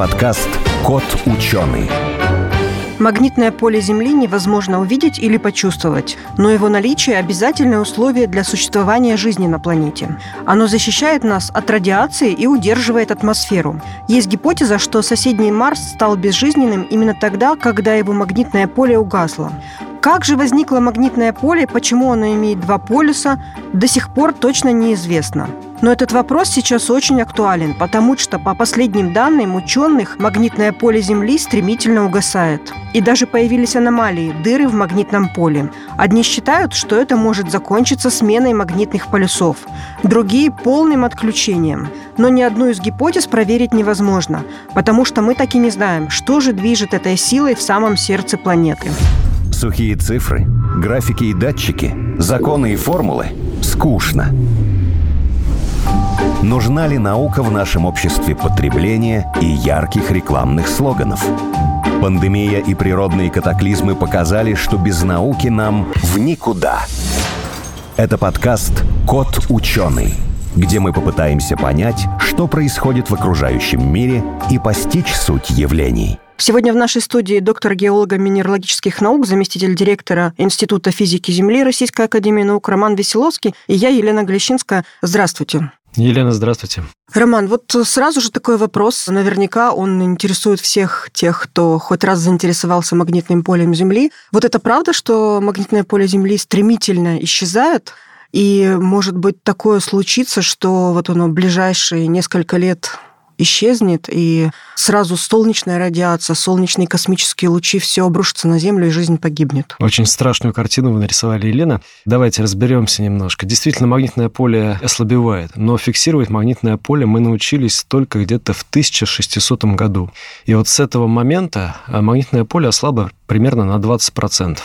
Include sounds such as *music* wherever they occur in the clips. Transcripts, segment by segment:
подкаст «Кот ученый». Магнитное поле Земли невозможно увидеть или почувствовать, но его наличие – обязательное условие для существования жизни на планете. Оно защищает нас от радиации и удерживает атмосферу. Есть гипотеза, что соседний Марс стал безжизненным именно тогда, когда его магнитное поле угасло. Как же возникло магнитное поле, почему оно имеет два полюса, до сих пор точно неизвестно. Но этот вопрос сейчас очень актуален, потому что, по последним данным ученых, магнитное поле Земли стремительно угасает. И даже появились аномалии, дыры в магнитном поле. Одни считают, что это может закончиться сменой магнитных полюсов, другие – полным отключением. Но ни одну из гипотез проверить невозможно, потому что мы так и не знаем, что же движет этой силой в самом сердце планеты. Сухие цифры, графики и датчики, законы и формулы – скучно. Нужна ли наука в нашем обществе потребления и ярких рекламных слоганов? Пандемия и природные катаклизмы показали, что без науки нам в никуда. Это подкаст «Кот ученый», где мы попытаемся понять, что происходит в окружающем мире и постичь суть явлений – Сегодня в нашей студии доктор геолога минералогических наук, заместитель директора Института физики Земли Российской Академии Наук Роман Веселовский и я, Елена Глещинская. Здравствуйте. Елена, здравствуйте. Роман, вот сразу же такой вопрос. Наверняка он интересует всех тех, кто хоть раз заинтересовался магнитным полем Земли. Вот это правда, что магнитное поле Земли стремительно исчезает? И, может быть, такое случится, что вот оно в ближайшие несколько лет исчезнет, и сразу солнечная радиация, солнечные космические лучи, все обрушится на Землю, и жизнь погибнет. Очень страшную картину вы нарисовали, Елена. Давайте разберемся немножко. Действительно, магнитное поле ослабевает, но фиксировать магнитное поле мы научились только где-то в 1600 году. И вот с этого момента а, магнитное поле ослабло примерно на 20%.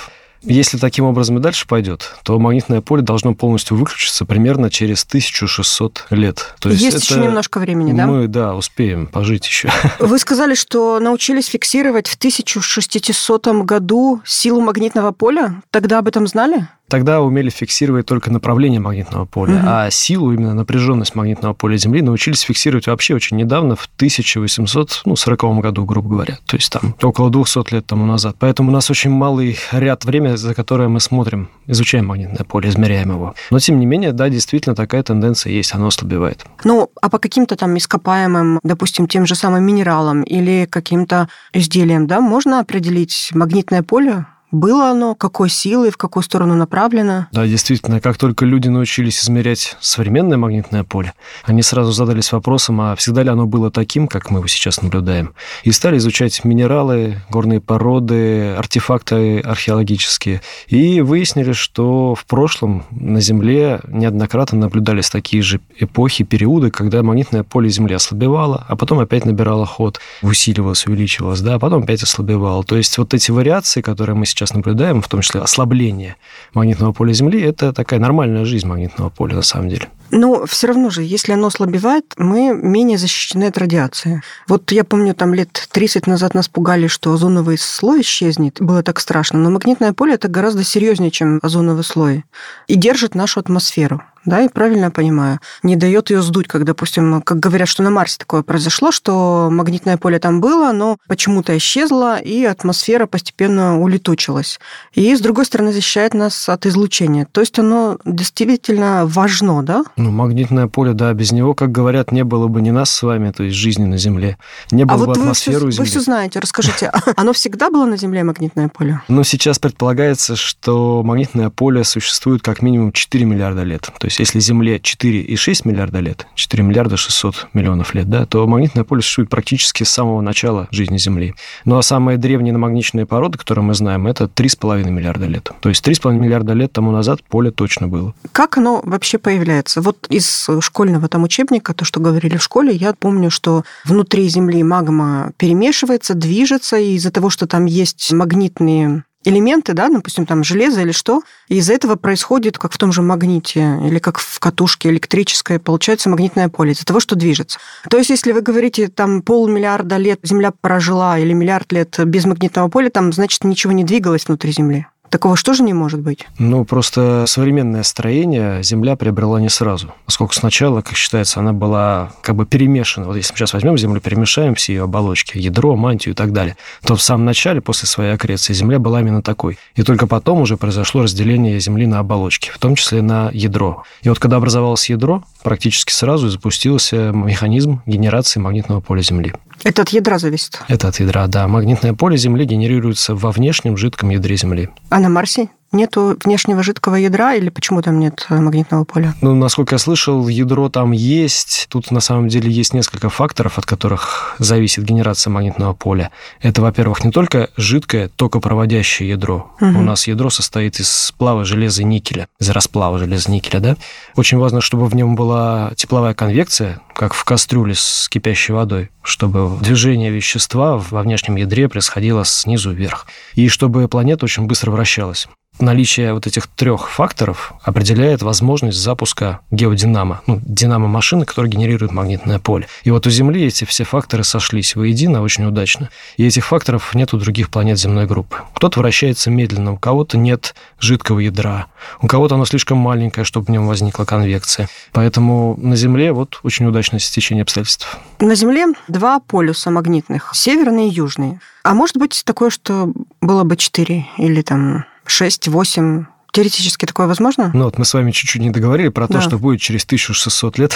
Если таким образом и дальше пойдет, то магнитное поле должно полностью выключиться примерно через 1600 лет. То есть, есть это... еще немножко времени, да? Мы, да, успеем пожить еще. *laughs* Вы сказали, что научились фиксировать в 1600 году силу магнитного поля. Тогда об этом знали? Тогда умели фиксировать только направление магнитного поля, угу. а силу, именно напряженность магнитного поля Земли научились фиксировать вообще очень недавно, в 1840 ну, году, грубо говоря. То есть там около 200 лет тому назад. Поэтому у нас очень малый ряд времени, за которое мы смотрим, изучаем магнитное поле, измеряем его. Но, тем не менее, да, действительно такая тенденция есть, оно ослабевает. Ну, а по каким-то там ископаемым, допустим, тем же самым минералам или каким-то изделиям, да, можно определить магнитное поле было оно, какой силой, в какую сторону направлено. Да, действительно, как только люди научились измерять современное магнитное поле, они сразу задались вопросом, а всегда ли оно было таким, как мы его сейчас наблюдаем, и стали изучать минералы, горные породы, артефакты археологические, и выяснили, что в прошлом на Земле неоднократно наблюдались такие же эпохи, периоды, когда магнитное поле Земли ослабевало, а потом опять набирало ход, усиливалось, увеличивалось, да, а потом опять ослабевало. То есть вот эти вариации, которые мы сейчас сейчас наблюдаем, в том числе ослабление магнитного поля Земли, это такая нормальная жизнь магнитного поля на самом деле. Но все равно же, если оно ослабевает, мы менее защищены от радиации. Вот я помню, там лет 30 назад нас пугали, что озоновый слой исчезнет. Было так страшно. Но магнитное поле это гораздо серьезнее, чем озоновый слой. И держит нашу атмосферу да, и правильно я понимаю, не дает ее сдуть, как, допустим, как говорят, что на Марсе такое произошло, что магнитное поле там было, но почему-то исчезло, и атмосфера постепенно улетучилась. И, с другой стороны, защищает нас от излучения. То есть оно действительно важно, да? Ну, магнитное поле, да, без него, как говорят, не было бы ни нас с вами, то есть жизни на Земле, не было а бы вот атмосферы вы все, Земли. Вы все знаете, расскажите, оно всегда было на Земле, магнитное поле? Ну, сейчас предполагается, что магнитное поле существует как минимум 4 миллиарда лет. То есть есть если Земле 4,6 миллиарда лет, 4 миллиарда 600 миллионов лет, да, то магнитное поле существует практически с самого начала жизни Земли. Ну а самые древние намагничные породы, которые мы знаем, это 3,5 миллиарда лет. То есть 3,5 миллиарда лет тому назад поле точно было. Как оно вообще появляется? Вот из школьного там учебника, то, что говорили в школе, я помню, что внутри Земли магма перемешивается, движется, и из-за того, что там есть магнитные элементы, да, допустим, там железо или что, и из-за этого происходит, как в том же магните или как в катушке электрической, получается магнитное поле из-за того, что движется. То есть, если вы говорите, там полмиллиарда лет Земля прожила или миллиард лет без магнитного поля, там, значит, ничего не двигалось внутри Земли. Такого что же не может быть? Ну, просто современное строение Земля приобрела не сразу. Поскольку сначала, как считается, она была как бы перемешана. Вот если мы сейчас возьмем Землю, перемешаем все ее оболочки, ядро, мантию и так далее, то в самом начале, после своей аккреции, Земля была именно такой. И только потом уже произошло разделение Земли на оболочки, в том числе на ядро. И вот когда образовалось ядро, практически сразу запустился механизм генерации магнитного поля Земли. Это от ядра зависит? Это от ядра, да. Магнитное поле Земли генерируется во внешнем жидком ядре Земли. А на Марсе нету внешнего жидкого ядра или почему там нет э, магнитного поля? Ну, насколько я слышал, ядро там есть. Тут на самом деле есть несколько факторов, от которых зависит генерация магнитного поля. Это, во-первых, не только жидкое, токопроводящее ядро. Угу. У нас ядро состоит из сплава железа и никеля, из расплава железа и никеля, да? Очень важно, чтобы в нем была тепловая конвекция, как в кастрюле с кипящей водой, чтобы движение вещества во внешнем ядре происходило снизу вверх, и чтобы планета очень быстро вращалась. Наличие вот этих трех факторов определяет возможность запуска геодинамо, ну, динамо машины, которая генерирует магнитное поле. И вот у Земли эти все факторы сошлись воедино очень удачно. И этих факторов нет у других планет земной группы. Кто-то вращается медленно, у кого-то нет жидкого ядра, у кого-то оно слишком маленькое, чтобы в нем возникла конвекция. Поэтому на Земле вот очень удачное стечение обстоятельств. На Земле два полюса магнитных, северный и южный. А может быть такое, что было бы четыре или там 6-8 Теоретически такое возможно? Ну вот мы с вами чуть-чуть не договорили про да. то, что будет через 1600 лет.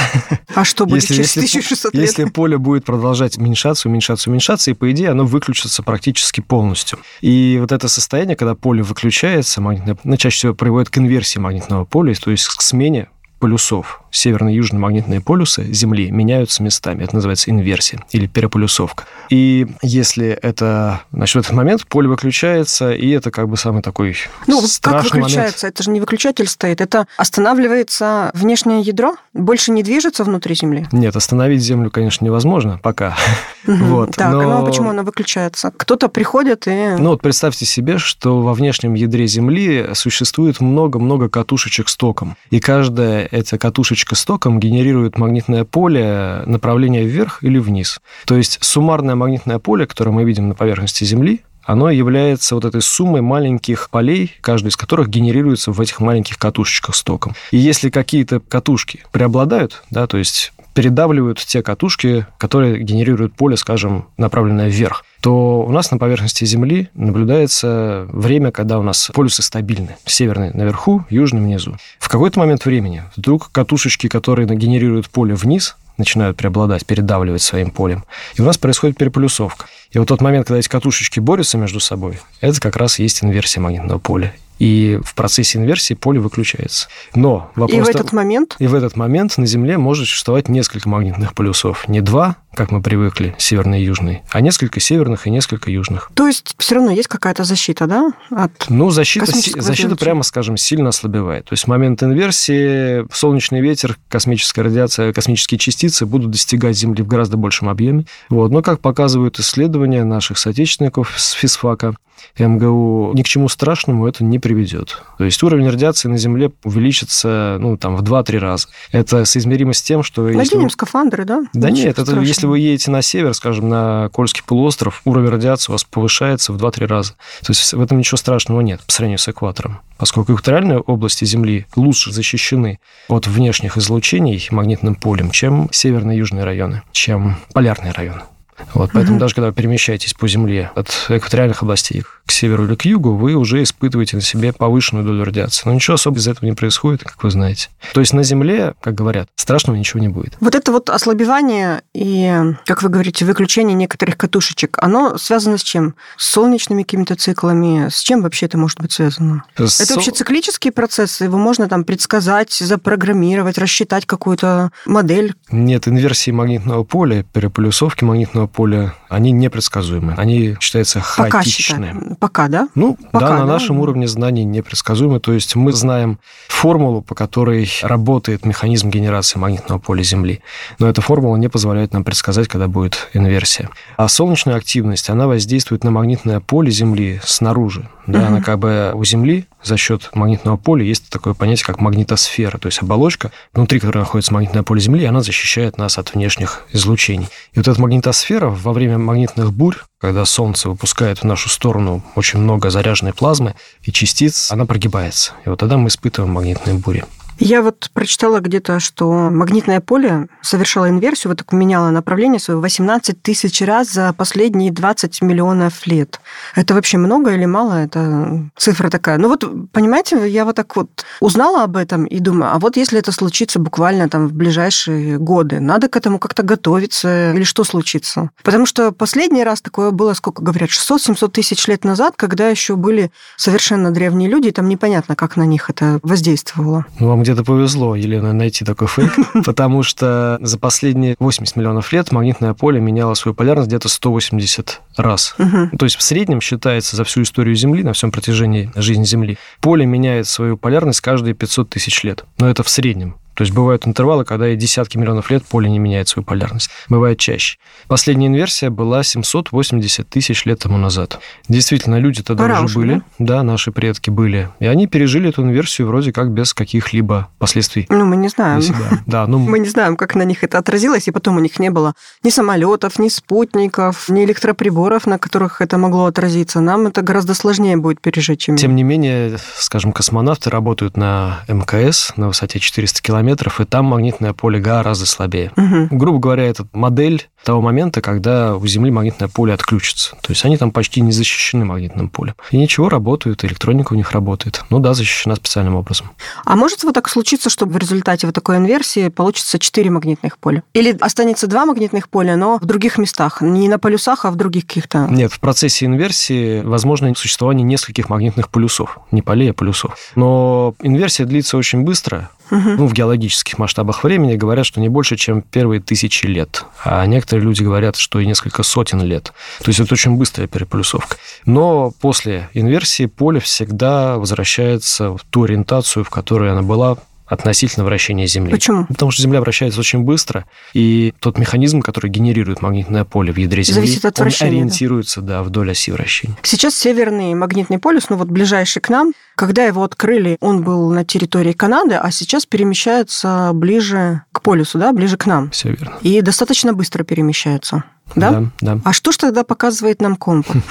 А что будет если, через 1600 лет? Если поле будет продолжать уменьшаться, уменьшаться, уменьшаться, и по идее оно выключится практически полностью. И вот это состояние, когда поле выключается, магнитное, ну, чаще всего приводит к инверсии магнитного поля, то есть к смене полюсов, северно южно магнитные полюсы Земли меняются местами. Это называется инверсия или переполюсовка. И если это, в этот момент поле выключается, и это как бы самый такой ну, страшный как выключается? Момент. Это же не выключатель стоит. Это останавливается внешнее ядро? Больше не движется внутри Земли? Нет, остановить Землю, конечно, невозможно пока. *laughs* Вот. Так, но... ну а почему она выключается? Кто-то приходит и... Ну вот представьте себе, что во внешнем ядре Земли существует много-много катушечек с током. И каждая эта катушечка с током генерирует магнитное поле направления вверх или вниз. То есть суммарное магнитное поле, которое мы видим на поверхности Земли, оно является вот этой суммой маленьких полей, каждый из которых генерируется в этих маленьких катушечках с током. И если какие-то катушки преобладают, да, то есть передавливают те катушки, которые генерируют поле, скажем, направленное вверх, то у нас на поверхности Земли наблюдается время, когда у нас полюсы стабильны. Северный наверху, южный внизу. В какой-то момент времени вдруг катушечки, которые генерируют поле вниз, начинают преобладать, передавливать своим полем. И у нас происходит переполюсовка. И вот тот момент, когда эти катушечки борются между собой, это как раз есть инверсия магнитного поля и в процессе инверсии поле выключается. Но вопрос... И в этот момент? И в этот момент на Земле может существовать несколько магнитных полюсов. Не два, как мы привыкли, северный и южный, а несколько северных и несколько южных. То есть все равно есть какая-то защита, да? От ну, защита, защита прямо скажем, сильно ослабевает. То есть в момент инверсии солнечный ветер, космическая радиация, космические частицы будут достигать Земли в гораздо большем объеме. Вот. Но, как показывают исследования наших соотечественников с физфака, МГУ, ни к чему страшному это не приведет. То есть уровень радиации на Земле увеличится ну, там, в 2-3 раза. Это соизмеримо с тем, что... Наденем вы... скафандры, да? Да Ничего нет, это, если вы едете на север, скажем, на Кольский полуостров, уровень радиации у вас повышается в 2-3 раза. То есть в этом ничего страшного нет по сравнению с экватором. Поскольку экваториальные области Земли лучше защищены от внешних излучений магнитным полем, чем северные и южные районы, чем полярные районы. Вот, поэтому угу. даже когда вы перемещаетесь по Земле от экваториальных областей к северу или к югу, вы уже испытываете на себе повышенную долю радиации. Но ничего особо из этого не происходит, как вы знаете. То есть на Земле, как говорят, страшного ничего не будет. Вот это вот ослабевание и, как вы говорите, выключение некоторых катушечек, оно связано с чем? С солнечными какими-то циклами? С чем вообще это может быть связано? С... Это вообще циклические процессы? Его можно там предсказать, запрограммировать, рассчитать какую-то модель? Нет, инверсии магнитного поля, переполюсовки магнитного поля, они непредсказуемы. Они считаются хаотичные. Пока, Пока да? Ну, Пока, да, на да? нашем уровне знаний непредсказуемы. То есть мы знаем формулу, по которой работает механизм генерации магнитного поля Земли. Но эта формула не позволяет нам предсказать, когда будет инверсия. А солнечная активность, она воздействует на магнитное поле Земли снаружи. Да, угу. Она как бы у Земли за счет магнитного поля есть такое понятие, как магнитосфера, то есть оболочка, внутри которой находится магнитное поле Земли, она защищает нас от внешних излучений. И вот эта магнитосфера во время магнитных бурь, когда Солнце выпускает в нашу сторону очень много заряженной плазмы и частиц, она прогибается. И вот тогда мы испытываем магнитные бури. Я вот прочитала где-то, что магнитное поле совершало инверсию, вот так меняло направление свое 18 тысяч раз за последние 20 миллионов лет. Это вообще много или мало? Это цифра такая. Ну вот, понимаете, я вот так вот узнала об этом и думаю, а вот если это случится буквально там в ближайшие годы, надо к этому как-то готовиться или что случится? Потому что последний раз такое было, сколько говорят, 600-700 тысяч лет назад, когда еще были совершенно древние люди, и там непонятно, как на них это воздействовало. Ну, вам где-то повезло, Елена, найти такой фейк, *laughs* потому что за последние 80 миллионов лет магнитное поле меняло свою полярность где-то 180 раз. То есть в среднем считается за всю историю Земли, на всем протяжении жизни Земли, поле меняет свою полярность каждые 500 тысяч лет. Но это в среднем. То есть бывают интервалы, когда и десятки миллионов лет поле не меняет свою полярность. Бывает чаще. Последняя инверсия была 780 тысяч лет тому назад. Действительно, люди тогда Пора уже были. да? Да, наши предки были. И они пережили эту инверсию вроде как без каких-либо последствий Ну, мы не знаем. Да, ну, *laughs* Мы не знаем, как на них это отразилось, и потом у них не было ни самолетов, ни спутников, ни электроприборов, на которых это могло отразиться. Нам это гораздо сложнее будет пережить, чем Тем не менее, скажем, космонавты работают на МКС на высоте 400 километров, и там магнитное поле гораздо слабее. Мгм. Грубо говоря, это модель того момента, когда у Земли магнитное поле отключится. То есть они там почти не защищены магнитным полем. И ничего, работают, электроника у них работает. Ну да, защищена специальным образом. А может вот так случиться, что в результате вот такой инверсии получится 4 магнитных поля? Или останется два магнитных поля, но в других местах, не на полюсах, а в других каких-то... Нет, в процессе инверсии возможно существование нескольких магнитных полюсов. Не полей, а полюсов. Но инверсия длится очень быстро. Ну, в геологических масштабах времени говорят, что не больше, чем первые тысячи лет. А некоторые люди говорят, что и несколько сотен лет. То есть это очень быстрая переполюсовка. Но после инверсии поле всегда возвращается в ту ориентацию, в которой она была относительно вращения Земли. Почему? Потому что Земля вращается очень быстро, и тот механизм, который генерирует магнитное поле в ядре Земли, Зависит от он вращения, да? ориентируется да, вдоль оси вращения. Сейчас северный магнитный полюс, ну вот ближайший к нам, когда его открыли, он был на территории Канады, а сейчас перемещается ближе к полюсу, да, ближе к нам. Все верно. И достаточно быстро перемещается. Да? Да, да. А что ж тогда показывает нам компас? *laughs*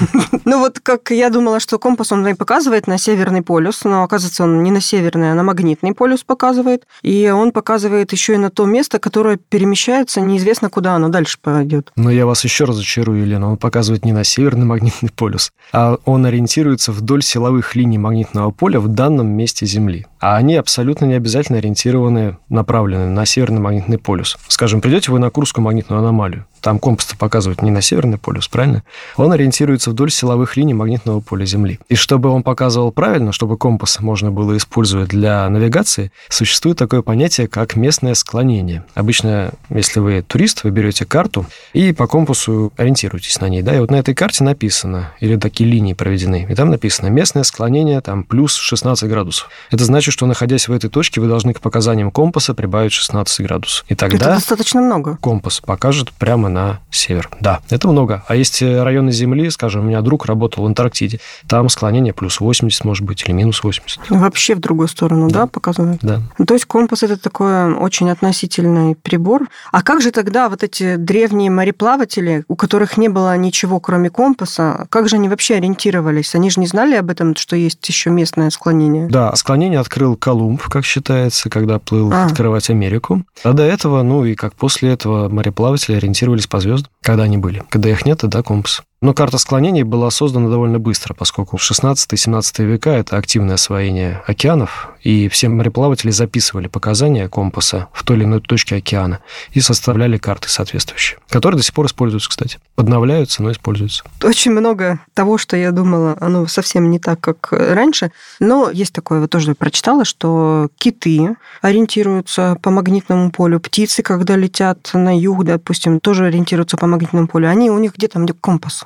Ну вот как я думала, что компас он и показывает на северный полюс, но оказывается он не на северный, а на магнитный полюс показывает. И он показывает еще и на то место, которое перемещается, неизвестно куда оно дальше пойдет. Но я вас еще разочарую, Елена. Он показывает не на северный магнитный полюс, а он ориентируется вдоль силовых линий магнитного поля в данном месте Земли. А они абсолютно не обязательно ориентированы, направлены на северный магнитный полюс. Скажем, придете вы на Курскую магнитную аномалию. Там компас показывает не на северный полюс, правильно? Он ориентируется вдоль силовых линий магнитного поля Земли. И чтобы он показывал правильно, чтобы компас можно было использовать для навигации, существует такое понятие, как местное склонение. Обычно, если вы турист, вы берете карту и по компасу ориентируетесь на ней. Да? И вот на этой карте написано, или такие линии проведены, и там написано местное склонение там плюс 16 градусов. Это значит, что находясь в этой точке, вы должны к показаниям компаса прибавить 16 градусов. И Это тогда достаточно много. компас покажет прямо на север. Да, это много. А есть э, районы Земли, скажем, у меня друг работал в Антарктиде, там склонение плюс 80 может быть или минус 80. Вообще в другую сторону, да, показывает? Да. Ну, То есть компас это такой очень относительный прибор. А как же тогда вот эти древние мореплаватели, у которых не было ничего, кроме компаса, как же они вообще ориентировались? Они же не знали об этом, что есть еще местное склонение. Да, склонение открыл Колумб, как считается, когда плыл А. открывать Америку. А до этого, ну и как после этого, мореплаватели ориентировались по звездам, когда они были. Когда их нет, тогда компас. Но карта склонений была создана довольно быстро, поскольку в 16-17 века это активное освоение океанов, и все мореплаватели записывали показания компаса в той или иной точке океана и составляли карты соответствующие, которые до сих пор используются, кстати. Подновляются, но используются. Очень много того, что я думала, оно совсем не так, как раньше. Но есть такое, вот тоже прочитала, что киты ориентируются по магнитному полю, птицы, когда летят на юг, допустим, тоже ориентируются по магнитному полю. Они у них где там где компас.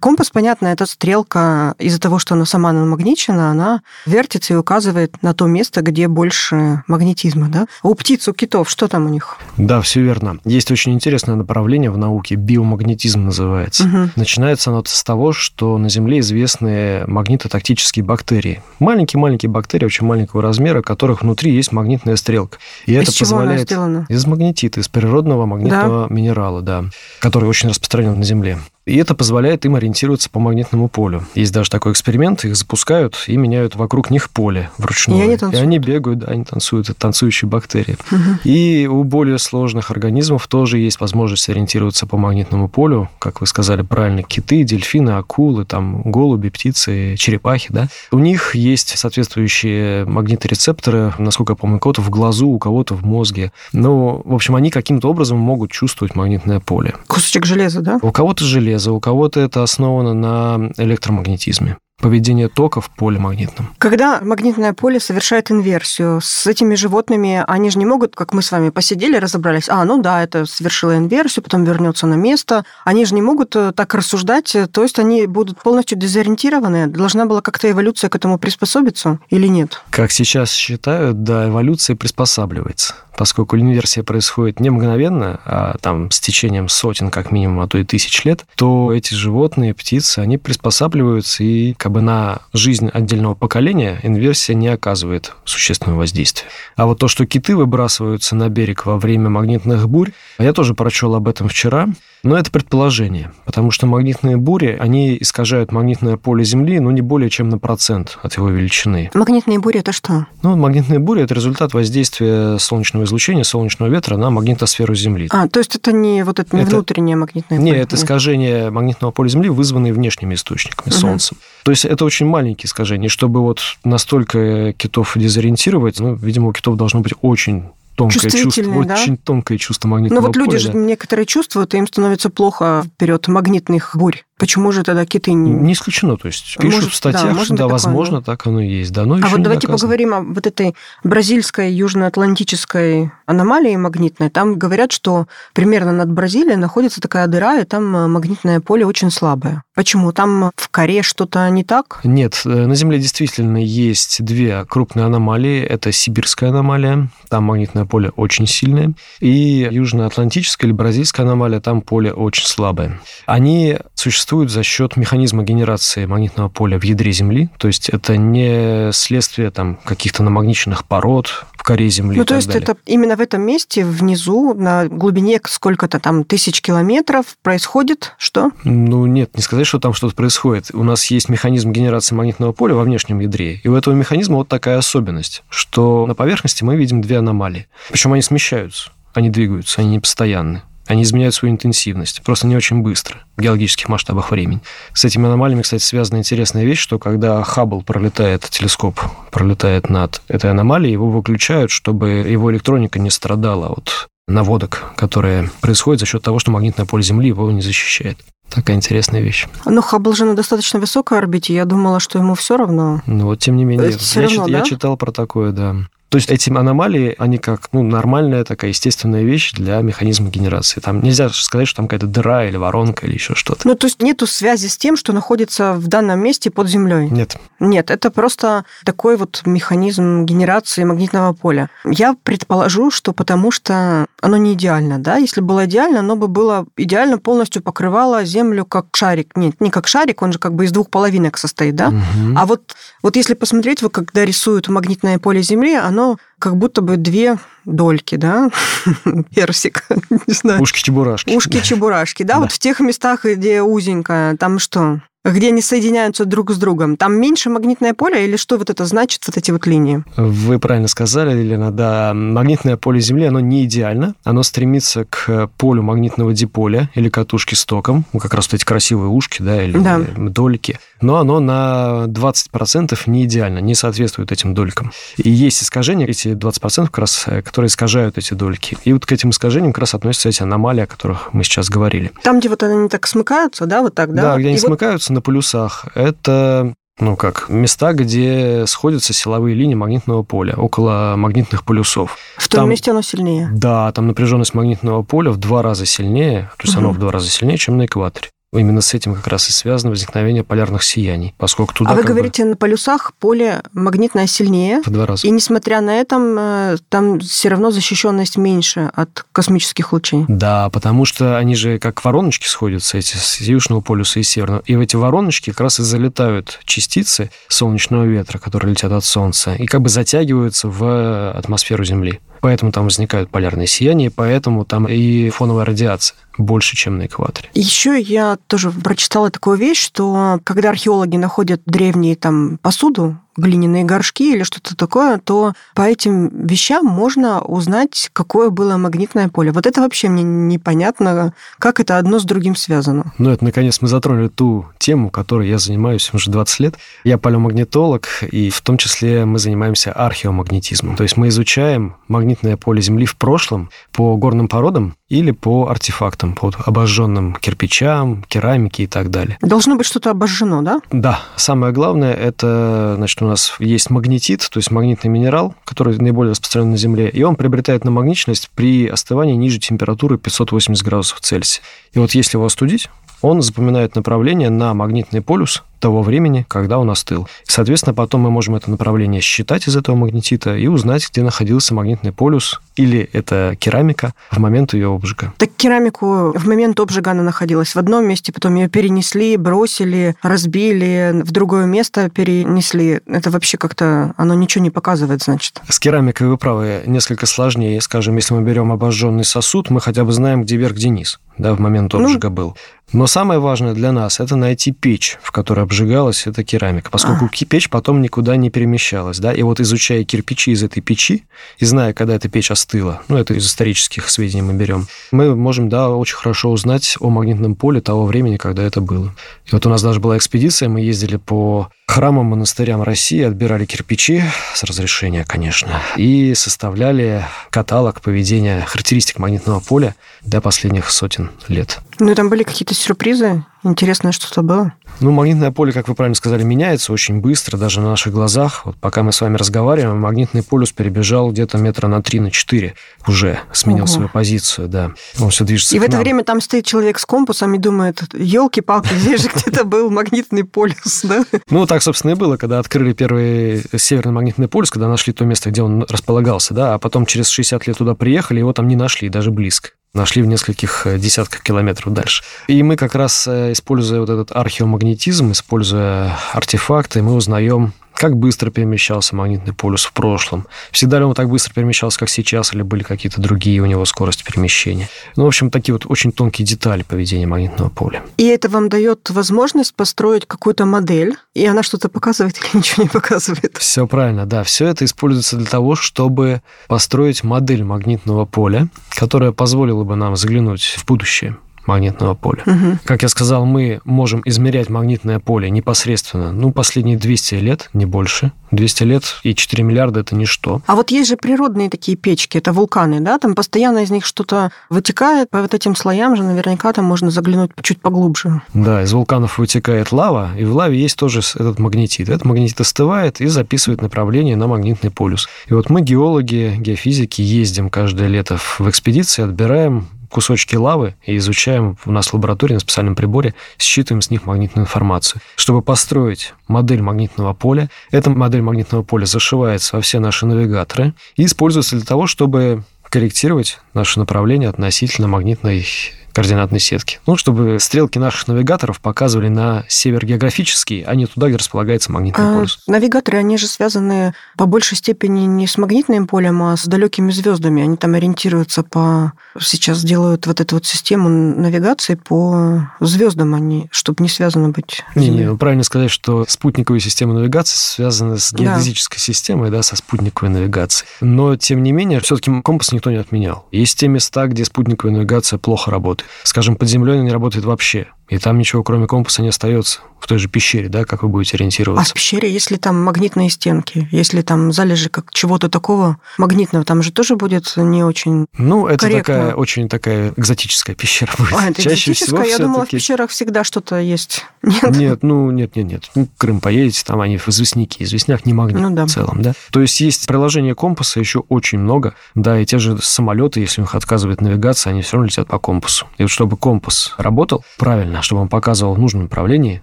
Компас, понятно, это стрелка из-за того, что она сама намагничена, она вертится и указывает на то место, где больше магнетизма, да? У птиц, у китов, что там у них? Да, все верно. Есть очень интересное направление в науке, биомагнетизм называется. Угу. Начинается оно с того, что на Земле известны магнитотактические бактерии. Маленькие-маленькие бактерии, очень маленького размера, которых внутри есть магнитная стрелка. И из это чего позволяет... Она сделана? Из магнетита, из природного магнитного да? минерала, да, который очень распространен на Земле. И это позволяет им ориентироваться по магнитному полю. Есть даже такой эксперимент, их запускают и меняют вокруг них поле вручную. И они танцуют. И они бегают, да, они танцуют, это танцующие бактерии. Угу. И у более сложных организмов тоже есть возможность ориентироваться по магнитному полю, как вы сказали правильно, киты, дельфины, акулы, там, голуби, птицы, черепахи, да. У них есть соответствующие магниторецепторы, насколько я помню, у кого-то в глазу, у кого-то в мозге. Ну, в общем, они каким-то образом могут чувствовать магнитное поле. Кусочек железа, да? У кого-то железо у кого-то это основано на электромагнетизме поведение тока в поле магнитном. Когда магнитное поле совершает инверсию, с этими животными они же не могут, как мы с вами посидели, разобрались, а, ну да, это совершило инверсию, потом вернется на место. Они же не могут э, так рассуждать, э, то есть они будут полностью дезориентированы. Должна была как-то эволюция к этому приспособиться или нет? Как сейчас считают, да, эволюция приспосабливается поскольку инверсия происходит не мгновенно, а там с течением сотен, как минимум, а то и тысяч лет, то эти животные, птицы, они приспосабливаются и как бы на жизнь отдельного поколения инверсия не оказывает существенного воздействия. А вот то, что киты выбрасываются на берег во время магнитных бурь, я тоже прочел об этом вчера, но это предположение, потому что магнитные бури, они искажают магнитное поле Земли, ну, не более чем на процент от его величины. Магнитные бури – это что? Ну, магнитные бури – это результат воздействия солнечного излучения, солнечного ветра на магнитосферу Земли. А, то есть это не вот это не это... внутреннее магнитное поле? Нет, это искажение магнитного поля Земли, вызванное внешними источниками, угу. Солнцем. То есть это очень маленькие искажения. Чтобы вот настолько китов дезориентировать, ну, видимо, у китов должно быть очень тонкое чувство, да? очень тонкое чувство магнитного Но вот люди поля, же некоторые чувствуют, и им становится плохо вперед магнитных бурь. Почему же тогда киты не... Не исключено, то есть пишут может, в статьях, да, что да, возможно, такое, так оно и есть. Да, но а вот давайте доказано. поговорим о вот этой бразильской южноатлантической аномалии магнитной. Там говорят, что примерно над Бразилией находится такая дыра, и там магнитное поле очень слабое. Почему? Там в коре что-то не так? Нет, э, на Земле действительно есть две крупные аномалии. Это сибирская аномалия, там магнитное поле очень сильное, и южноатлантическая или бразильская аномалия, там поле очень слабое. Они существуют существует за счет механизма генерации магнитного поля в ядре Земли. То есть это не следствие там, каких-то намагниченных пород в коре Земли. Ну, то есть далее. это именно в этом месте, внизу, на глубине сколько-то там тысяч километров происходит что? Ну, нет, не сказать, что там что-то происходит. У нас есть механизм генерации магнитного поля во внешнем ядре. И у этого механизма вот такая особенность, что на поверхности мы видим две аномалии. Причем они смещаются, они двигаются, они не постоянны. Они изменяют свою интенсивность, просто не очень быстро, в геологических масштабах времени. С этими аномалиями, кстати, связана интересная вещь, что когда Хаббл пролетает, телескоп пролетает над этой аномалией, его выключают, чтобы его электроника не страдала от наводок, которые происходят за счет того, что магнитное поле Земли его не защищает. Такая интересная вещь. Ну, Хаббл же на достаточно высокой орбите. Я думала, что ему все равно. Ну, вот тем не менее. Все я, равно, чит, да? я читал про такое, да. То есть эти аномалии, они как ну, нормальная такая естественная вещь для механизма генерации. Там нельзя сказать, что там какая-то дыра или воронка или еще что-то. Ну, то есть нету связи с тем, что находится в данном месте под землей? Нет. Нет, это просто такой вот механизм генерации магнитного поля. Я предположу, что потому что оно не идеально, да? Если было идеально, оно бы было идеально полностью покрывало Землю как шарик. Нет, не как шарик, он же как бы из двух половинок состоит, да? Угу. А вот, вот если посмотреть, вот когда рисуют магнитное поле Земли, оно оно как будто бы две дольки, да, *laughs* персик, *laughs* не знаю. Ушки-чебурашки. Ушки-чебурашки, да, *laughs* да, вот в тех местах, где узенько, там что? Где они соединяются друг с другом. Там меньше магнитное поле или что вот это значит, вот эти вот линии? Вы правильно сказали, Елена, да. Магнитное поле Земли, оно не идеально. Оно стремится к полю магнитного диполя или катушки с током. Ну, как раз вот эти красивые ушки, да, или да. дольки. Но оно на 20% не идеально, не соответствует этим долькам. И есть искажения, эти 20% как раз, э, которые искажают эти дольки. И вот к этим искажениям как раз относятся эти аномалии, о которых мы сейчас говорили. Там, где вот они так смыкаются, да, вот так, да? Да, где они И смыкаются, находятся на полюсах, это ну как, места, где сходятся силовые линии магнитного поля, около магнитных полюсов. В том там, месте оно сильнее? Да, там напряженность магнитного поля в два раза сильнее, то есть угу. оно в два раза сильнее, чем на экваторе. Именно с этим как раз и связано возникновение полярных сияний, поскольку туда... А вы говорите, бы... на полюсах поле магнитное сильнее. В два раза. И несмотря на это, э, там все равно защищенность меньше от космических лучей. Да, потому что они же как вороночки сходятся, эти с южного полюса и северного. И в эти вороночки как раз и залетают частицы солнечного ветра, которые летят от Солнца, и как бы затягиваются в атмосферу Земли. Поэтому там возникают полярные сияния, поэтому там и фоновая радиация больше, чем на экваторе. Еще я тоже прочитала такую вещь, что когда археологи находят древние там посуду, глиняные горшки или что-то такое, то по этим вещам можно узнать, какое было магнитное поле. Вот это вообще мне непонятно, как это одно с другим связано. Ну, это, наконец, мы затронули ту тему, которой я занимаюсь уже 20 лет. Я палеомагнитолог, и в том числе мы занимаемся археомагнетизмом. То есть мы изучаем магнитное поле Земли в прошлом по горным породам или по артефактам, по обожженным кирпичам, керамике и так далее. Должно быть что-то обожжено, да? Да. Самое главное, это, значит, у нас есть магнетит, то есть магнитный минерал, который наиболее распространен на Земле, и он приобретает намагничность при остывании ниже температуры 580 градусов Цельсия. И вот если его остудить, он запоминает направление на магнитный полюс того времени, когда он остыл. Соответственно, потом мы можем это направление считать из этого магнетита и узнать, где находился магнитный полюс или это керамика в момент ее обжига. Так керамику в момент обжига она находилась в одном месте, потом ее перенесли, бросили, разбили, в другое место перенесли. Это вообще как-то, оно ничего не показывает, значит. С керамикой вы правы, несколько сложнее. Скажем, если мы берем обожженный сосуд, мы хотя бы знаем, где верх, где низ да, в момент ну, обжига ну, был. Но самое важное для нас – это найти печь, в которой обжигалась эта керамика, поскольку а. печь потом никуда не перемещалась. Да? И вот изучая кирпичи из этой печи и зная, когда эта печь остыла, ну, это из исторических сведений мы берем, мы можем, да, очень хорошо узнать о магнитном поле того времени, когда это было. И вот у нас даже была экспедиция, мы ездили по храмам, монастырям России, отбирали кирпичи, с разрешения, конечно, и составляли каталог поведения характеристик магнитного поля до последних сотен лет. Ну и там были какие-то сюрпризы? Интересное что-то было? Ну, магнитное поле, как вы правильно сказали, меняется очень быстро, даже на наших глазах. Вот пока мы с вами разговариваем, магнитный полюс перебежал где-то метра на 3 на 4 уже, сменил Ого. свою позицию, да. Он все движется И в это время там стоит человек с компасом и думает, елки-палки, *laughs* здесь же где-то был магнитный полюс, да? Ну, так, собственно, и было, когда открыли первый северный магнитный полюс, когда нашли то место, где он располагался, да, а потом через 60 лет туда приехали, его там не нашли, даже близко нашли в нескольких э, десятках километров дальше. И мы как раз, э, используя вот этот археомагнетизм, используя артефакты, мы узнаем как быстро перемещался магнитный полюс в прошлом? Всегда ли он так быстро перемещался, как сейчас, или были какие-то другие у него скорости перемещения? Ну, в общем, такие вот очень тонкие детали поведения магнитного поля. И это вам дает возможность построить какую-то модель, и она что-то показывает или ничего не показывает? Все правильно, да. Все это используется для того, чтобы построить модель магнитного поля, которая позволила бы нам заглянуть в будущее магнитного поля. Угу. Как я сказал, мы можем измерять магнитное поле непосредственно, ну, последние 200 лет, не больше. 200 лет и 4 миллиарда – это ничто. А вот есть же природные такие печки, это вулканы, да? Там постоянно из них что-то вытекает, по вот этим слоям же наверняка там можно заглянуть чуть поглубже. Да, из вулканов вытекает лава, и в лаве есть тоже этот магнетит. Этот магнетит остывает и записывает направление на магнитный полюс. И вот мы, геологи, геофизики, ездим каждое лето в экспедиции, отбираем кусочки лавы и изучаем у нас в лаборатории на специальном приборе, считываем с них магнитную информацию. Чтобы построить модель магнитного поля, эта модель магнитного поля зашивается во все наши навигаторы и используется для того, чтобы корректировать наше направление относительно магнитной координатной сетки. Ну, чтобы стрелки наших навигаторов показывали на север географический, а не туда, где располагается магнитный а, полюс. Навигаторы, они же связаны по большей степени не с магнитным полем, а с далекими звездами. Они там ориентируются по... Сейчас делают вот эту вот систему навигации по звездам, они, чтобы не связано быть. Не, не, правильно сказать, что спутниковые системы навигации связаны с геодезической да. системой, да, со спутниковой навигацией. Но, тем не менее, все-таки компас никто не отменял. Есть те места, где спутниковая навигация плохо работает. Скажем, под землей она не работает вообще. И там ничего, кроме компаса, не остается в той же пещере, да, как вы будете ориентироваться. А в пещере, если там магнитные стенки, если там залежи как чего-то такого магнитного, там же тоже будет не очень Ну, это корректно. такая очень такая экзотическая пещера будет. А, это Чаще всего Я думала, в пещерах всегда что-то есть. *laughs* Нет? Нет, ну, нет, нет, нет. Ну, Крым поедете, там они известняки. Известняк не магнит ну, да. в целом, да. То есть есть приложение компаса еще очень много, да, и те же самолеты, если у них отказывает навигация, они все равно летят по компасу. И вот чтобы компас работал правильно, чтобы он показывал в нужном направлении,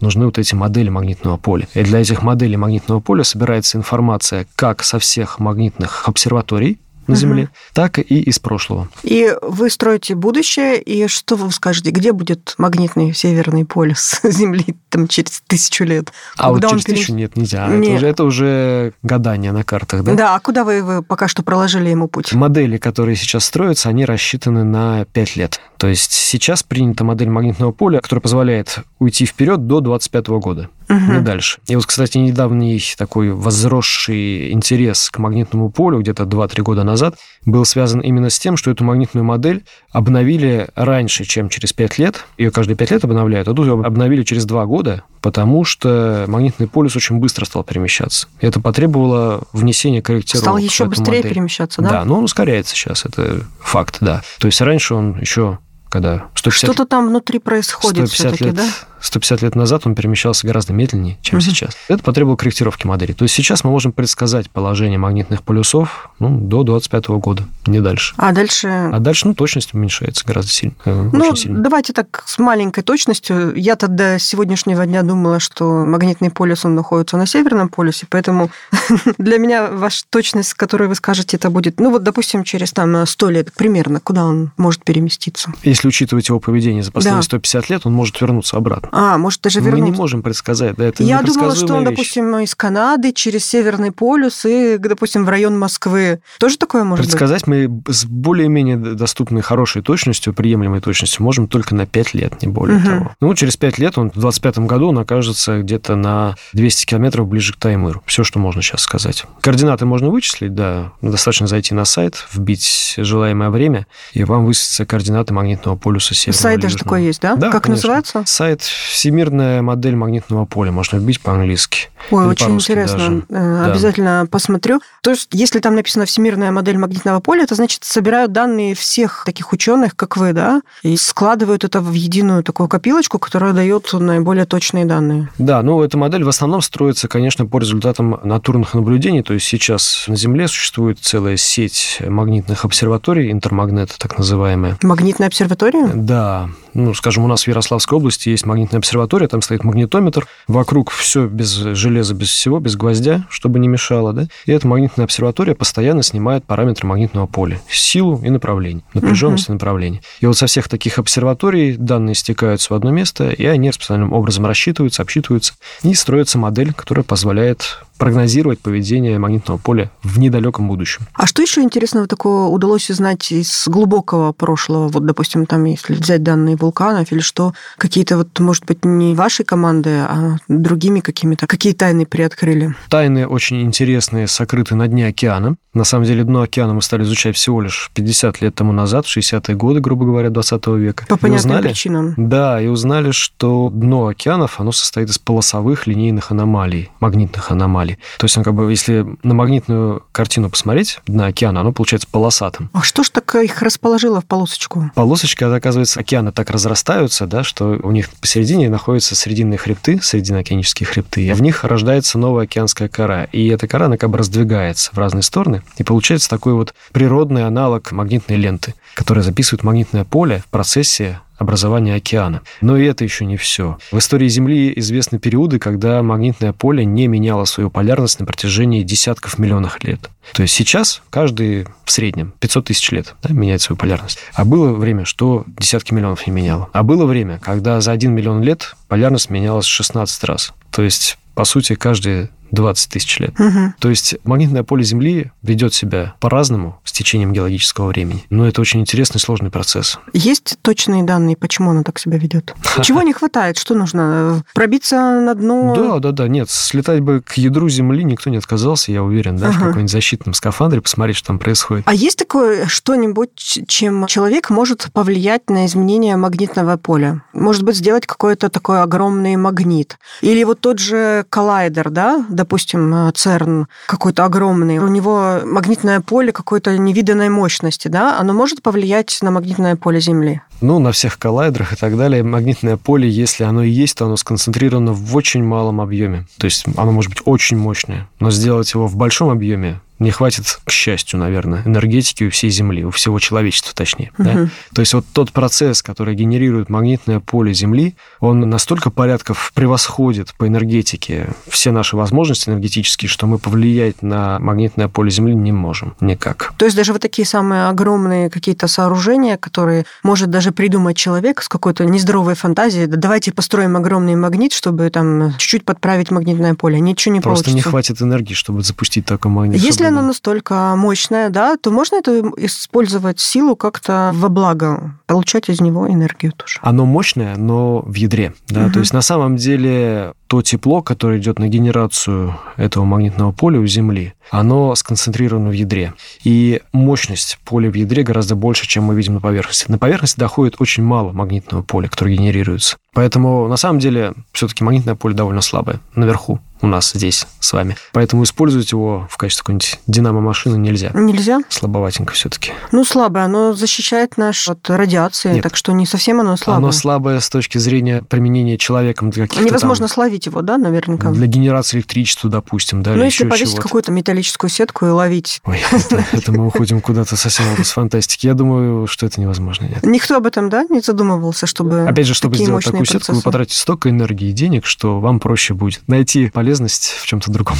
нужны вот эти модели магнитного поля. И для этих моделей магнитного поля собирается информация как со всех магнитных обсерваторий, на Земле, угу. так и из прошлого. И вы строите будущее, и что вы скажете, где будет магнитный северный полюс *laughs* Земли там, через тысячу лет? А вот через перес... тысячу нет, нельзя. Нет. Это, уже, это уже гадание на картах, да? Да, а куда вы, вы пока что проложили ему путь? Модели, которые сейчас строятся, они рассчитаны на 5 лет. То есть сейчас принята модель магнитного поля, которая позволяет уйти вперед до 25 года угу. не дальше. И вот, кстати, недавний такой возросший интерес к магнитному полю где-то 2-3 года назад был связан именно с тем, что эту магнитную модель обновили раньше, чем через 5 лет. Ее каждые 5 лет обновляют, а тут ее обновили через 2 года, потому что магнитный полюс очень быстро стал перемещаться. И это потребовало внесения корректировок. Стал еще быстрее модель. перемещаться, да? Да, но он ускоряется сейчас, это факт, да. То есть раньше он еще когда 150... Что-то там внутри происходит все-таки, лет, да? 150 лет назад он перемещался гораздо медленнее, чем угу. сейчас. Это потребовало корректировки модели. То есть сейчас мы можем предсказать положение магнитных полюсов ну, до 25 года, не дальше. А дальше? А дальше, ну, точность уменьшается гораздо сильно. Э, ну, сильно. давайте так, с маленькой точностью. Я-то до сегодняшнего дня думала, что магнитный полюс, он находится на Северном полюсе, поэтому *laughs* для меня ваша точность, с которой вы скажете, это будет, ну, вот, допустим, через там 100 лет примерно, куда он может переместиться? Если учитывать его поведение за последние да. 150 лет, он может вернуться обратно. А, может даже вернуться. Мы не можем предсказать, да, это Я думала, что он, вещь. допустим, из Канады через Северный полюс и, допустим, в район Москвы. Тоже такое может предсказать быть? Мы с более-менее доступной, хорошей точностью, приемлемой точностью можем только на 5 лет, не более угу. того. Ну, через 5 лет, он в 25 году, он окажется где-то на 200 километров ближе к Таймыру. Все, что можно сейчас сказать. Координаты можно вычислить, да. Достаточно зайти на сайт, вбить желаемое время, и вам высветятся координаты магнитного полюса Северного Сайт даже такой есть, да? Да, Как конечно. называется? Сайт «Всемирная модель магнитного поля». Можно вбить по-английски. Ой, очень интересно. Даже. Э, обязательно да. посмотрю. То есть, если там написано «Всемирная модель магнитного поля», это значит, собирают данные всех таких ученых, как вы, да, и складывают это в единую такую копилочку, которая дает наиболее точные данные. Да, ну, эта модель в основном строится, конечно, по результатам натурных наблюдений. То есть, сейчас на Земле существует целая сеть магнитных обсерваторий, интермагнет так называемая. Магнитная обсерватория? Да. Ну, скажем, у нас в Ярославской области есть магнитная обсерватория, там стоит магнитометр, вокруг все без железа, без всего, без гвоздя, чтобы не мешало, да, и эта магнитная обсерватория постоянно снимает параметры магнитного поля, силу и направление, напряженность uh-huh. и направление. И вот со всех таких обсерваторий данные стекаются в одно место, и они распределенным образом рассчитываются, обсчитываются, и строится модель, которая позволяет прогнозировать поведение магнитного поля в недалеком будущем. А что еще интересного такого удалось узнать из глубокого прошлого? Вот, допустим, там, если взять данные вулканов или что, какие-то вот, может быть, не вашей команды, а другими какими-то, какие тайны приоткрыли? Тайны очень интересные, сокрыты на дне океана. На самом деле, дно океана мы стали изучать всего лишь 50 лет тому назад, в 60-е годы, грубо говоря, 20 века. По понятным узнали, причинам. Да, и узнали, что дно океанов, оно состоит из полосовых линейных аномалий, магнитных аномалий. То есть, он как бы, если на магнитную картину посмотреть на океан, оно получается полосатым. А что ж так их расположило в полосочку? Полосочка, это, оказывается, океаны так разрастаются, да, что у них посередине находятся срединные хребты, срединно-океанические хребты, и в них рождается новая океанская кора. И эта кора, она как бы раздвигается в разные стороны, и получается такой вот природный аналог магнитной ленты, которая записывает магнитное поле в процессе образования океана. Но и это еще не все. В истории Земли известны периоды, когда магнитное поле не меняло свою полярность на протяжении десятков миллионов лет. То есть сейчас каждый в среднем 500 тысяч лет да, меняет свою полярность. А было время, что десятки миллионов не меняло. А было время, когда за один миллион лет полярность менялась 16 раз. То есть, по сути, каждые 20 тысяч лет. Угу. То есть магнитное поле Земли ведет себя по-разному с течением геологического времени. Но это очень интересный сложный процесс. Есть точные данные, почему оно так себя ведет? *laughs* Чего не хватает? Что нужно? Пробиться на дно? Да, да, да. Нет, слетать бы к ядру Земли никто не отказался, я уверен, да, ага. в какой-нибудь защитном скафандре, посмотреть, что там происходит. А есть такое что-нибудь, чем человек может повлиять на изменение магнитного поля? Может быть, сделать какой-то такой огромный магнит? Или вот тот же коллайдер, да, допустим, э, ЦЕРН какой-то огромный, у него магнитное поле какой-то невиданной мощности, да, оно может повлиять на магнитное поле Земли? Ну, на всех коллайдерах и так далее магнитное поле, если оно и есть, то оно сконцентрировано в очень малом объеме. То есть оно может быть очень мощное, но сделать его в большом объеме не хватит, к счастью, наверное, энергетики у всей Земли, у всего человечества точнее. Угу. Да? То есть вот тот процесс, который генерирует магнитное поле Земли, он настолько порядков превосходит по энергетике все наши возможности энергетические, что мы повлиять на магнитное поле Земли не можем никак. То есть даже вот такие самые огромные какие-то сооружения, которые может даже придумать человек с какой-то нездоровой фантазией, да давайте построим огромный магнит, чтобы там чуть-чуть подправить магнитное поле. Ничего не Просто получится. не хватит энергии, чтобы запустить такой магнит. Если оно настолько мощное, да, то можно это использовать силу как-то во благо, получать из него энергию тоже. Оно мощное, но в ядре. Да? Угу. То есть на самом деле то тепло, которое идет на генерацию этого магнитного поля у Земли, оно сконцентрировано в ядре. И мощность поля в ядре гораздо больше, чем мы видим на поверхности. На поверхности доходит очень мало магнитного поля, которое генерируется. Поэтому на самом деле все-таки магнитное поле довольно слабое наверху у нас здесь с вами. Поэтому использовать его в качестве какой-нибудь динамо-машины нельзя. Нельзя? Слабоватенько все-таки. Ну, слабое. Оно защищает наш от радиации, Нет. так что не совсем оно слабое. Оно слабое с точки зрения применения человеком для каких-то Невозможно там... словить его, да, наверняка? Для генерации электричества, допустим, да, Ну, если повесить какую-то металлическую сетку и ловить. Ой, это, это мы уходим куда-то совсем с фантастики. Я думаю, что это невозможно. Нет. Никто об этом, да, не задумывался, чтобы Опять же, чтобы сделать такую процессы. сетку, вы потратите столько энергии и денег, что вам проще будет найти полезность в чем-то другом.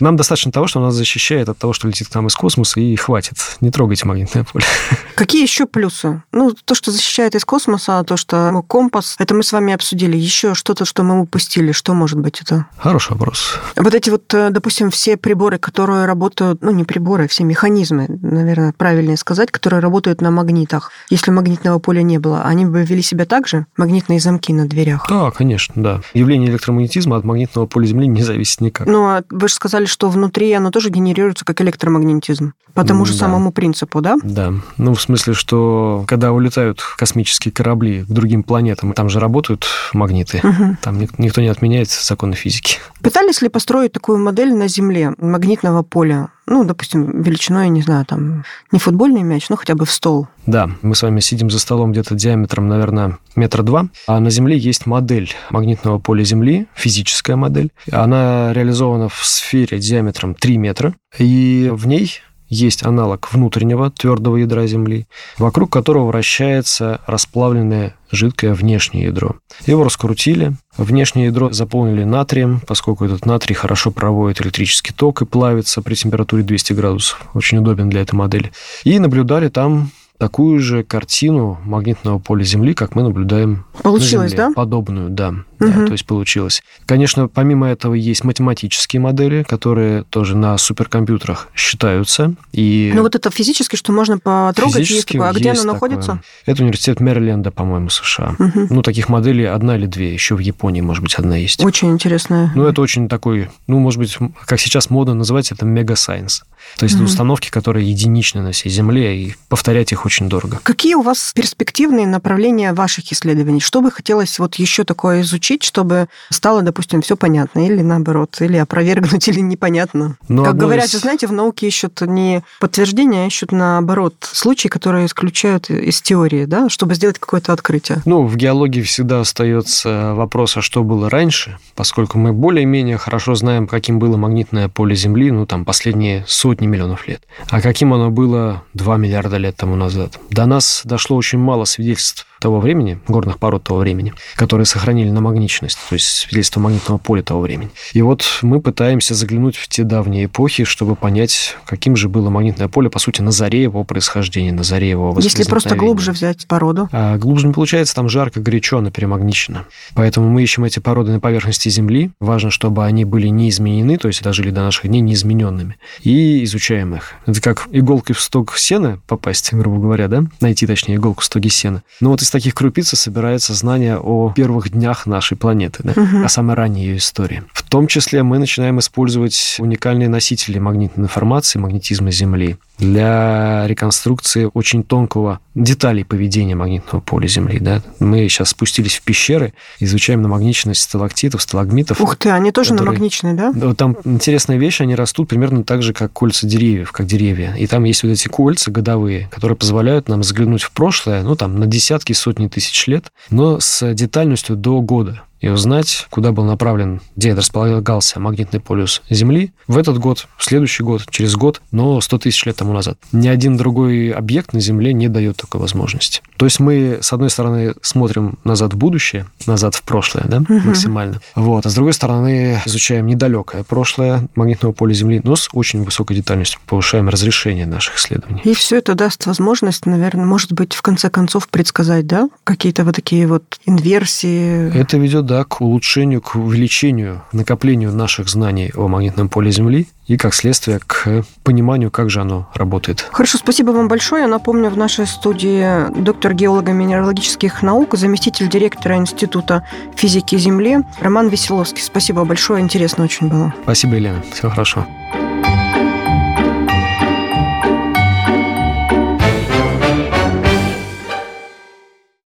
Нам достаточно того, что нас защищает от того, что летит к нам из космоса, и хватит. Не трогайте магнитное поле. Какие еще плюсы? Ну, то, что защищает из космоса, то, что компас, это мы с вами обсудили. Еще что-то, что мы упустили, что может быть это? Хороший вопрос. Вот эти вот, э, допустим, все приборы, которые работают, ну, не приборы, все механизмы, наверное, правильнее сказать, которые работают на магнитах. Если магнитного поля не было, они бы вели себя так же? Магнитные замки на дверях? Да, конечно, да. Явление электромагнетизма от магнитного поля Земли не зависит никак. Ну, а вы же сказали, что внутри оно тоже генерируется как электромагнетизм. По тому же да. самому принципу, да? Да. Ну, в смысле, что когда улетают космические корабли к другим планетам, там же работают магниты. Угу. Там никто не отменяет законы физики. Пытались ли построить такую модель на Земле магнитного поля? Ну, допустим, величиной, не знаю, там, не футбольный мяч, но хотя бы в стол. Да, мы с вами сидим за столом где-то диаметром, наверное, метра два, а на Земле есть модель магнитного поля Земли, физическая модель. Она реализована в сфере диаметром 3 метра, и в ней есть аналог внутреннего твердого ядра Земли, вокруг которого вращается расплавленное жидкое внешнее ядро. Его раскрутили, внешнее ядро заполнили натрием, поскольку этот натрий хорошо проводит электрический ток и плавится при температуре 200 градусов. Очень удобен для этой модели. И наблюдали там такую же картину магнитного поля Земли, как мы наблюдаем Получилось, на Земле. да? Подобную, да. Угу. да. То есть получилось. Конечно, помимо этого есть математические модели, которые тоже на суперкомпьютерах считаются. И Ну вот это физически, что можно потрогать, есть физически такое. А где есть оно такое. находится? Это университет Мэриленда, по-моему, США. Мгм. Ну, таких моделей одна или две. Еще в Японии, может быть, одна есть. Очень интересно. Ну, это очень такой, ну, может быть, как сейчас модно называть, это мега-сайенс. То есть это Мгм. установки, которые единичны на всей Земле, и повторять их очень дорого. Какие у вас перспективные направления ваших исследований? Что бы хотелось вот еще такое изучить, чтобы стало, допустим, все понятно, или наоборот, или опровергнуть, *laughs* или непонятно? Ну, как говорят, из- знаете, в науке ищут не подтверждения, а ищут наоборот случаи, которые исключают из теории, да, чтобы сделать какое-то открытие. Ну, в геологии всегда остается вопрос, а что было раньше, поскольку мы более-менее хорошо знаем, каким было магнитное поле Земли, ну, там, последние сотни миллионов лет, а каким оно было 2 миллиарда лет тому назад. До нас дошло очень мало свидетельств того времени, горных пород того времени, которые сохранили намагниченность, то есть свидетельство магнитного поля того времени. И вот мы пытаемся заглянуть в те давние эпохи, чтобы понять, каким же было магнитное поле, по сути, на заре его происхождения, на заре его Если просто глубже взять породу. А глубже не получается, там жарко, горячо, она перемагничена. Поэтому мы ищем эти породы на поверхности Земли. Важно, чтобы они были не изменены, то есть дожили до наших дней неизмененными. И изучаем их. Это как иголкой в сток сена попасть, грубо говоря, да? Найти, точнее, иголку в стоге сена. Но вот из таких крупиц собирается знание о первых днях нашей планеты, да? Мгм. о самой ранней ее истории. В том числе мы начинаем использовать уникальные носители магнитной информации, магнетизма Земли для реконструкции очень тонкого деталей поведения магнитного поля Земли. Да? Мы сейчас спустились в пещеры, изучаем намагниченность сталактитов, сталагмитов. Ух ты, они тоже которые- намагничены, да? Там интересная вещь, они растут примерно так же, как кольца деревьев, как деревья. И там есть вот эти кольца годовые, которые позволяют нам взглянуть в прошлое, ну, там, на десятки, сотни тысяч лет, но с детальностью до года. И узнать, куда был направлен, где располагался магнитный полюс Земли в этот год, в следующий год, через год, но 100 тысяч лет тому назад. Ни один другой объект на Земле не дает такой возможности. То есть мы, с одной стороны, смотрим назад в будущее, назад в прошлое, да, угу. максимально. Вот. А с другой стороны, изучаем недалекое прошлое магнитного поля Земли, но с очень высокой детальностью, повышаем разрешение наших исследований. И все это даст возможность, наверное, может быть, в конце концов предсказать, да, какие-то вот такие вот инверсии. Это ведет, да, к улучшению, к увеличению, накоплению наших знаний о магнитном поле Земли и, как следствие, к пониманию, как же оно работает. Хорошо, спасибо вам большое. Я напомню, в нашей студии доктор геолога-минералогических наук, заместитель директора Института физики Земли Роман Веселовский. Спасибо большое, интересно очень было. Спасибо, Елена. Всего хорошего.